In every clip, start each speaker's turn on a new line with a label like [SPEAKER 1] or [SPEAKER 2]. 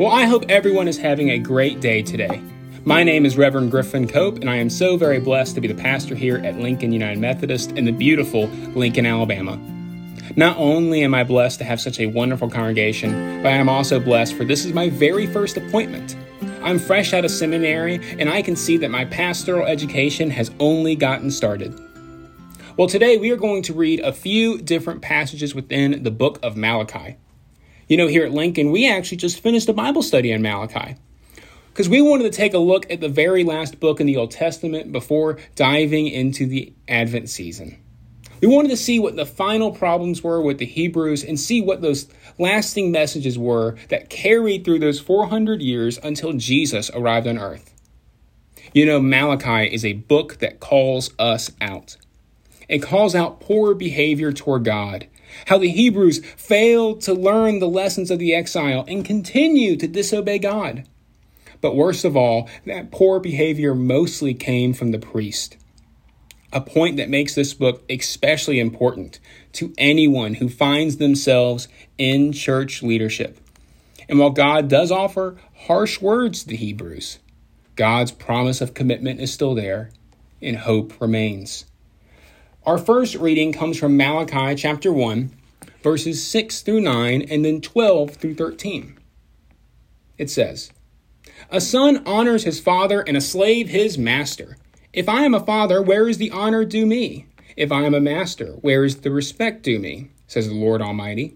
[SPEAKER 1] Well, I hope everyone is having a great day today. My name is Reverend Griffin Cope, and I am so very blessed to be the pastor here at Lincoln United Methodist in the beautiful Lincoln, Alabama. Not only am I blessed to have such a wonderful congregation, but I am also blessed for this is my very first appointment. I'm fresh out of seminary, and I can see that my pastoral education has only gotten started. Well, today we are going to read a few different passages within the book of Malachi. You know, here at Lincoln, we actually just finished a Bible study on Malachi because we wanted to take a look at the very last book in the Old Testament before diving into the Advent season. We wanted to see what the final problems were with the Hebrews and see what those lasting messages were that carried through those 400 years until Jesus arrived on earth. You know, Malachi is a book that calls us out. It calls out poor behavior toward God how the Hebrews failed to learn the lessons of the exile and continue to disobey God. But worst of all, that poor behavior mostly came from the priest. A point that makes this book especially important to anyone who finds themselves in church leadership. And while God does offer harsh words to the Hebrews, God's promise of commitment is still there and hope remains. Our first reading comes from Malachi chapter 1, verses 6 through 9, and then 12 through 13. It says, A son honors his father, and a slave his master. If I am a father, where is the honor due me? If I am a master, where is the respect due me? says the Lord Almighty.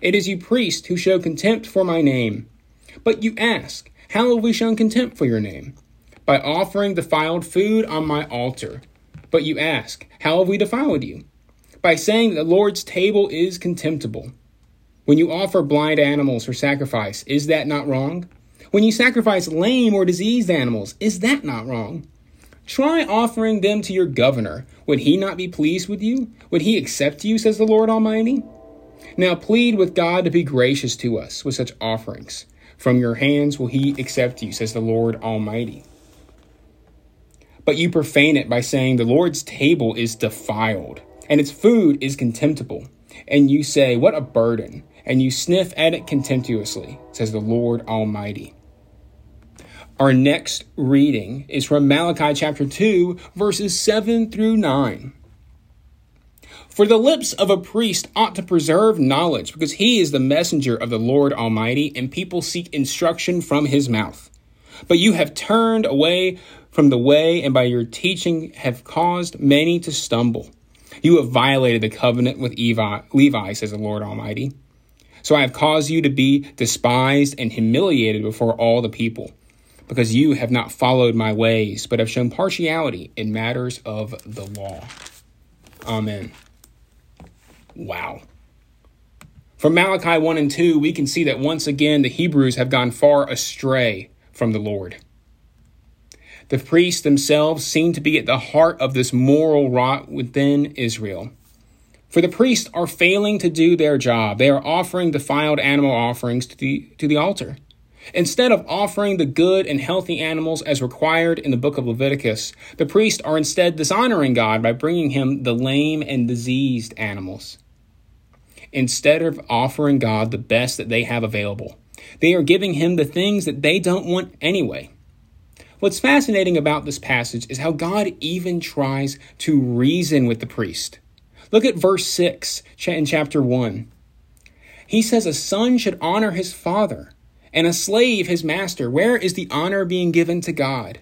[SPEAKER 1] It is you priests who show contempt for my name. But you ask, How have we shown contempt for your name? By offering defiled food on my altar. But you ask, How have we defiled you? By saying that the Lord's table is contemptible. When you offer blind animals for sacrifice, is that not wrong? When you sacrifice lame or diseased animals, is that not wrong? Try offering them to your governor. Would he not be pleased with you? Would he accept you, says the Lord Almighty? Now plead with God to be gracious to us with such offerings. From your hands will he accept you, says the Lord Almighty. But you profane it by saying the Lord's table is defiled, and its food is contemptible. And you say, What a burden! And you sniff at it contemptuously, says the Lord Almighty. Our next reading is from Malachi chapter 2, verses 7 through 9. For the lips of a priest ought to preserve knowledge, because he is the messenger of the Lord Almighty, and people seek instruction from his mouth. But you have turned away from the way, and by your teaching have caused many to stumble. You have violated the covenant with Levi, says the Lord Almighty. So I have caused you to be despised and humiliated before all the people, because you have not followed my ways, but have shown partiality in matters of the law. Amen. Wow. From Malachi 1 and 2, we can see that once again the Hebrews have gone far astray from the Lord. The priests themselves seem to be at the heart of this moral rot within Israel. For the priests are failing to do their job. They are offering defiled animal offerings to the, to the altar. Instead of offering the good and healthy animals as required in the book of Leviticus, the priests are instead dishonoring God by bringing him the lame and diseased animals. Instead of offering God the best that they have available, they are giving him the things that they don't want anyway. What's fascinating about this passage is how God even tries to reason with the priest. Look at verse 6 in chapter 1. He says, A son should honor his father, and a slave his master. Where is the honor being given to God?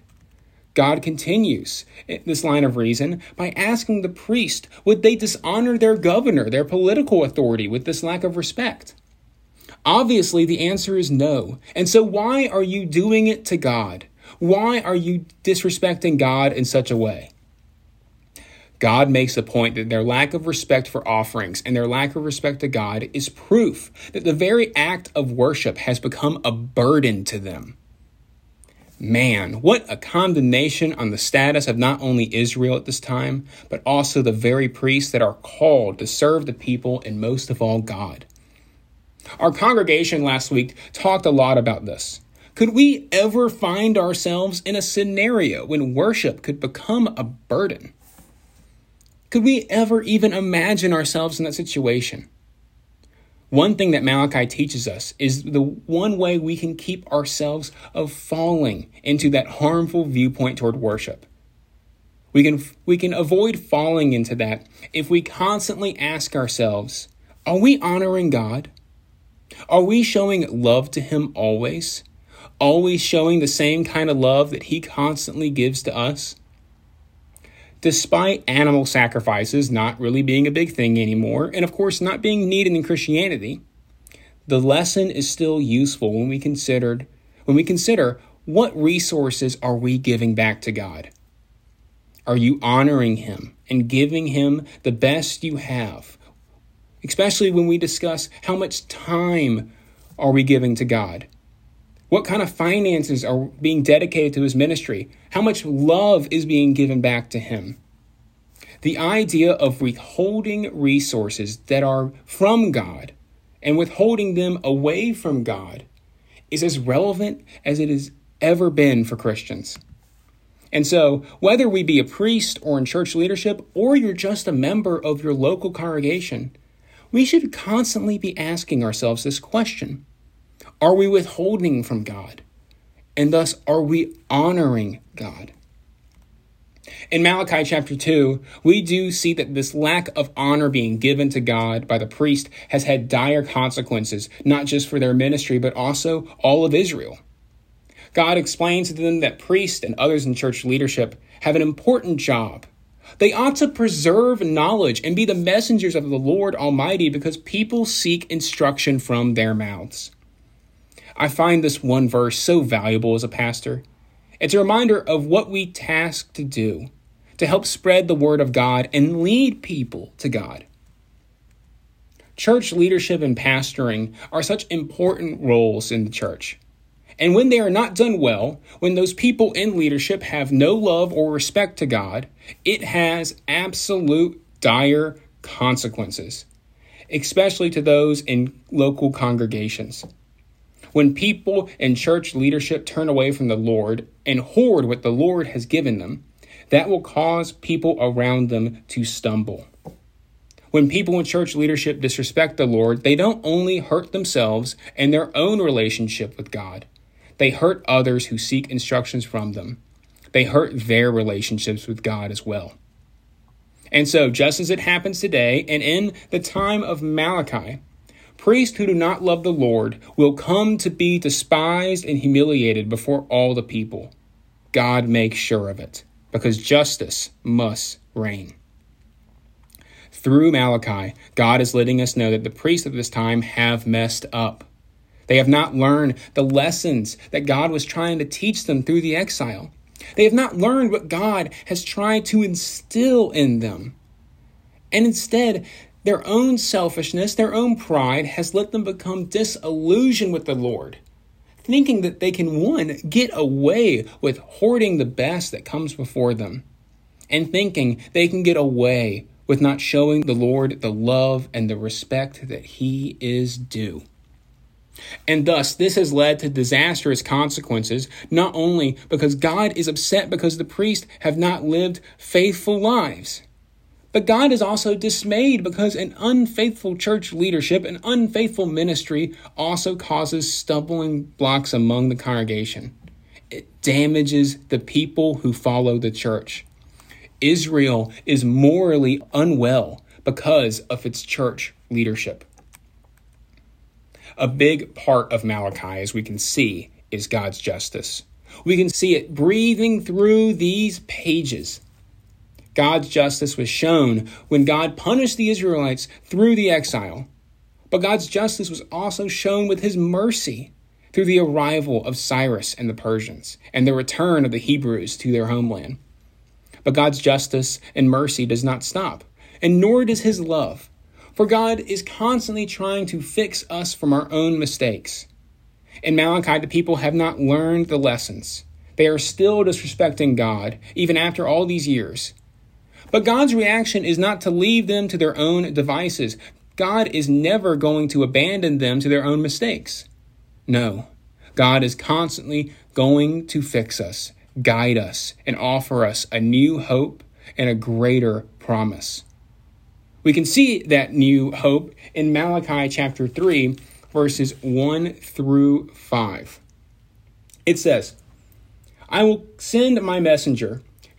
[SPEAKER 1] God continues this line of reason by asking the priest, would they dishonor their governor, their political authority, with this lack of respect? Obviously, the answer is no. And so, why are you doing it to God? Why are you disrespecting God in such a way? God makes the point that their lack of respect for offerings and their lack of respect to God is proof that the very act of worship has become a burden to them. Man, what a condemnation on the status of not only Israel at this time, but also the very priests that are called to serve the people and most of all God. Our congregation last week talked a lot about this. Could we ever find ourselves in a scenario when worship could become a burden? Could we ever even imagine ourselves in that situation? One thing that Malachi teaches us is the one way we can keep ourselves of falling into that harmful viewpoint toward worship. We can, we can avoid falling into that if we constantly ask ourselves, are we honoring God? Are we showing love to Him always? Always showing the same kind of love that He constantly gives to us? Despite animal sacrifices not really being a big thing anymore, and of course not being needed in Christianity, the lesson is still useful when we considered when we consider what resources are we giving back to God? Are you honoring him and giving him the best you have? Especially when we discuss how much time are we giving to God? What kind of finances are being dedicated to his ministry? How much love is being given back to him? The idea of withholding resources that are from God and withholding them away from God is as relevant as it has ever been for Christians. And so, whether we be a priest or in church leadership, or you're just a member of your local congregation, we should constantly be asking ourselves this question Are we withholding from God? And thus, are we honoring God? In Malachi chapter 2, we do see that this lack of honor being given to God by the priest has had dire consequences, not just for their ministry, but also all of Israel. God explains to them that priests and others in church leadership have an important job. They ought to preserve knowledge and be the messengers of the Lord Almighty because people seek instruction from their mouths. I find this one verse so valuable as a pastor. It's a reminder of what we task to do to help spread the word of God and lead people to God. Church leadership and pastoring are such important roles in the church. And when they are not done well, when those people in leadership have no love or respect to God, it has absolute dire consequences, especially to those in local congregations. When people in church leadership turn away from the Lord and hoard what the Lord has given them, that will cause people around them to stumble. When people in church leadership disrespect the Lord, they don't only hurt themselves and their own relationship with God, they hurt others who seek instructions from them. They hurt their relationships with God as well. And so, just as it happens today, and in the time of Malachi, priests who do not love the Lord will come to be despised and humiliated before all the people. God makes sure of it, because justice must reign. Through Malachi, God is letting us know that the priests of this time have messed up. They have not learned the lessons that God was trying to teach them through the exile. They have not learned what God has tried to instill in them. And instead, their own selfishness, their own pride has let them become disillusioned with the Lord, thinking that they can, one, get away with hoarding the best that comes before them, and thinking they can get away with not showing the Lord the love and the respect that He is due. And thus, this has led to disastrous consequences, not only because God is upset because the priests have not lived faithful lives, but God is also dismayed because an unfaithful church leadership, an unfaithful ministry, also causes stumbling blocks among the congregation. It damages the people who follow the church. Israel is morally unwell because of its church leadership. A big part of Malachi, as we can see, is God's justice. We can see it breathing through these pages. God's justice was shown when God punished the Israelites through the exile. But God's justice was also shown with his mercy through the arrival of Cyrus and the Persians and the return of the Hebrews to their homeland. But God's justice and mercy does not stop, and nor does his love. For God is constantly trying to fix us from our own mistakes. In Malachi, the people have not learned the lessons. They are still disrespecting God, even after all these years. But God's reaction is not to leave them to their own devices. God is never going to abandon them to their own mistakes. No, God is constantly going to fix us, guide us, and offer us a new hope and a greater promise. We can see that new hope in Malachi chapter 3, verses 1 through 5. It says, I will send my messenger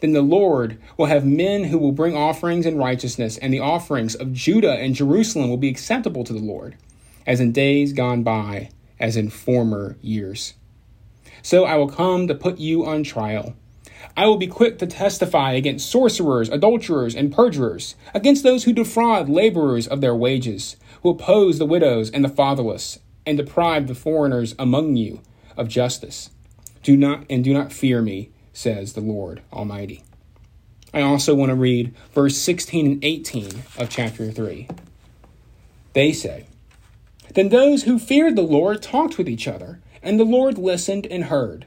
[SPEAKER 1] Then the Lord will have men who will bring offerings in righteousness, and the offerings of Judah and Jerusalem will be acceptable to the Lord, as in days gone by, as in former years. So I will come to put you on trial. I will be quick to testify against sorcerers, adulterers, and perjurers, against those who defraud laborers of their wages, who oppose the widows and the fatherless, and deprive the foreigners among you of justice. Do not and do not fear me, says the Lord Almighty. I also want to read verse 16 and 18 of chapter 3. They say, Then those who feared the Lord talked with each other, and the Lord listened and heard.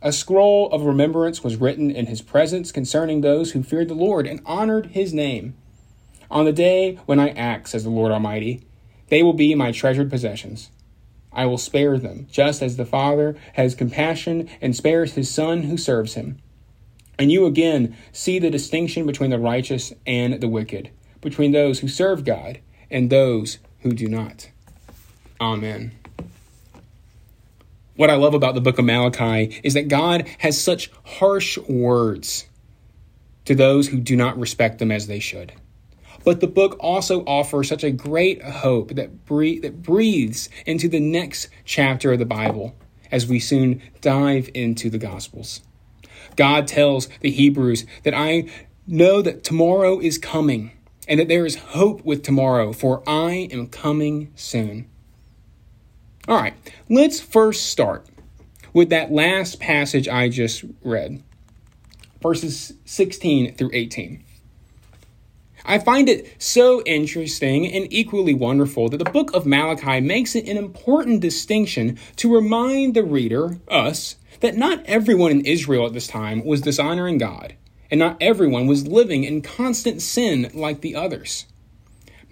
[SPEAKER 1] A scroll of remembrance was written in his presence concerning those who feared the Lord and honored his name. On the day when I act, says the Lord Almighty, they will be my treasured possessions. I will spare them, just as the Father has compassion and spares his Son who serves him. And you again see the distinction between the righteous and the wicked, between those who serve God and those who do not. Amen. What I love about the book of Malachi is that God has such harsh words to those who do not respect them as they should. But the book also offers such a great hope that, that breathes into the next chapter of the Bible as we soon dive into the Gospels. God tells the Hebrews that I know that tomorrow is coming and that there is hope with tomorrow, for I am coming soon. All right, let's first start with that last passage I just read, verses 16 through 18. I find it so interesting and equally wonderful that the book of Malachi makes it an important distinction to remind the reader, us, that not everyone in Israel at this time was dishonoring God, and not everyone was living in constant sin like the others.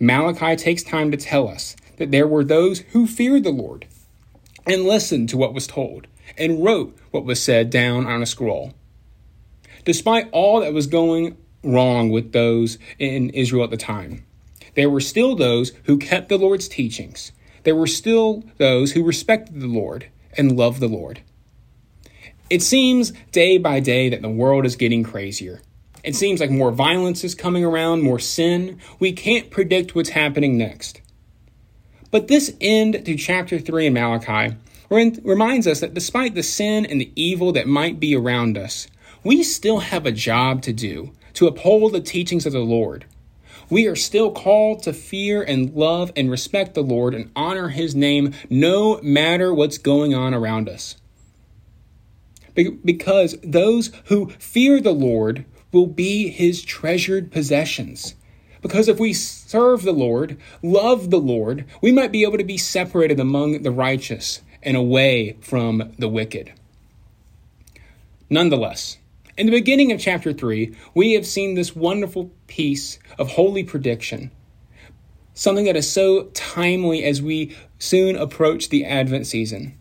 [SPEAKER 1] Malachi takes time to tell us that there were those who feared the Lord and listened to what was told and wrote what was said down on a scroll. Despite all that was going wrong with those in Israel at the time. There were still those who kept the Lord's teachings. There were still those who respected the Lord and loved the Lord. It seems day by day that the world is getting crazier. It seems like more violence is coming around, more sin. We can't predict what's happening next. But this end to chapter 3 in Malachi reminds us that despite the sin and the evil that might be around us, we still have a job to do to uphold the teachings of the Lord. We are still called to fear and love and respect the Lord and honor his name no matter what's going on around us. Because those who fear the Lord will be his treasured possessions. Because if we serve the Lord, love the Lord, we might be able to be separated among the righteous and away from the wicked. Nonetheless, in the beginning of chapter 3, we have seen this wonderful piece of holy prediction, something that is so timely as we soon approach the Advent season.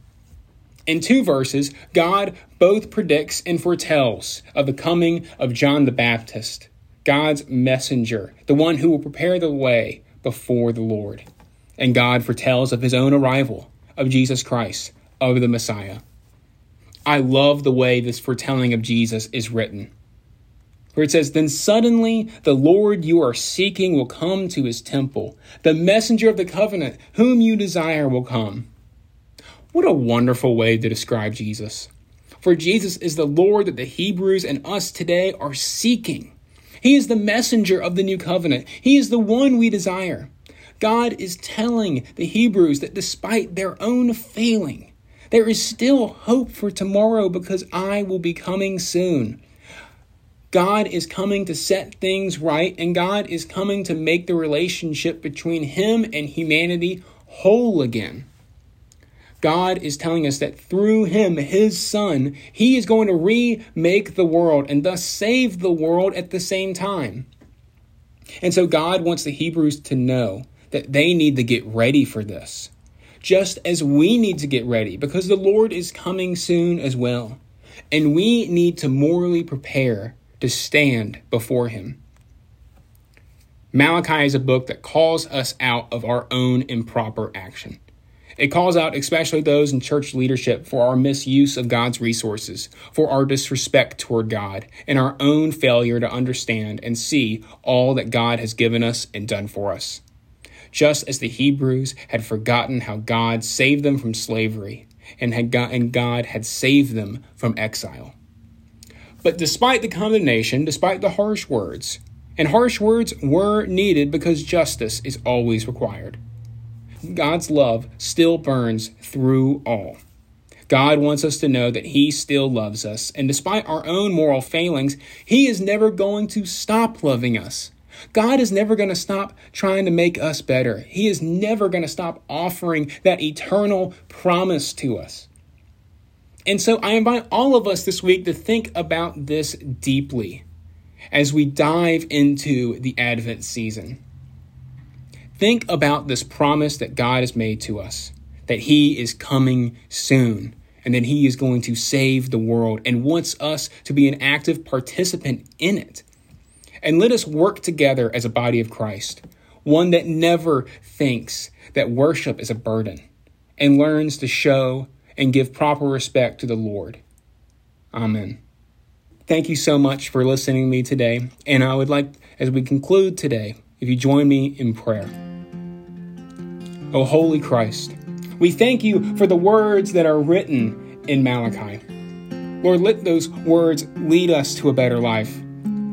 [SPEAKER 1] In two verses, God both predicts and foretells of the coming of John the Baptist, God's messenger, the one who will prepare the way before the Lord. And God foretells of his own arrival, of Jesus Christ, of the Messiah. I love the way this foretelling of Jesus is written. Where it says, Then suddenly the Lord you are seeking will come to his temple. The messenger of the covenant, whom you desire, will come. What a wonderful way to describe Jesus. For Jesus is the Lord that the Hebrews and us today are seeking. He is the messenger of the new covenant. He is the one we desire. God is telling the Hebrews that despite their own failing, there is still hope for tomorrow because I will be coming soon. God is coming to set things right, and God is coming to make the relationship between Him and humanity whole again. God is telling us that through him, his son, he is going to remake the world and thus save the world at the same time. And so God wants the Hebrews to know that they need to get ready for this, just as we need to get ready because the Lord is coming soon as well. And we need to morally prepare to stand before him. Malachi is a book that calls us out of our own improper action. It calls out especially those in church leadership for our misuse of God's resources, for our disrespect toward God, and our own failure to understand and see all that God has given us and done for us. Just as the Hebrews had forgotten how God saved them from slavery and, had got, and God had saved them from exile. But despite the condemnation, despite the harsh words, and harsh words were needed because justice is always required. God's love still burns through all. God wants us to know that He still loves us, and despite our own moral failings, He is never going to stop loving us. God is never going to stop trying to make us better. He is never going to stop offering that eternal promise to us. And so I invite all of us this week to think about this deeply as we dive into the Advent season. Think about this promise that God has made to us that He is coming soon and that He is going to save the world and wants us to be an active participant in it. And let us work together as a body of Christ, one that never thinks that worship is a burden and learns to show and give proper respect to the Lord. Amen. Thank you so much for listening to me today. And I would like, as we conclude today, if you join me in prayer. O holy Christ, we thank you for the words that are written in Malachi. Lord, let those words lead us to a better life.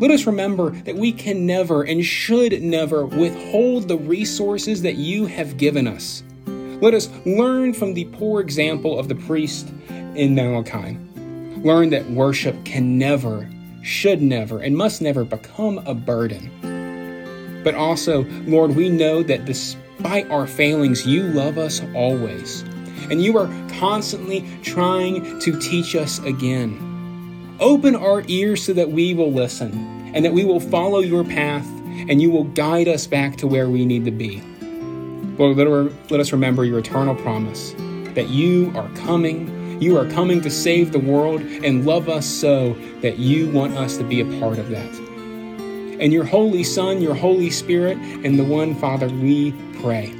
[SPEAKER 1] Let us remember that we can never and should never withhold the resources that you have given us. Let us learn from the poor example of the priest in Malachi. Learn that worship can never, should never, and must never become a burden. But also, Lord, we know that despite our failings, you love us always. And you are constantly trying to teach us again. Open our ears so that we will listen and that we will follow your path and you will guide us back to where we need to be. Lord, let us remember your eternal promise that you are coming. You are coming to save the world and love us so that you want us to be a part of that and your Holy Son, your Holy Spirit, and the one Father, we pray.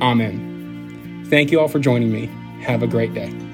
[SPEAKER 1] Amen. Thank you all for joining me. Have a great day.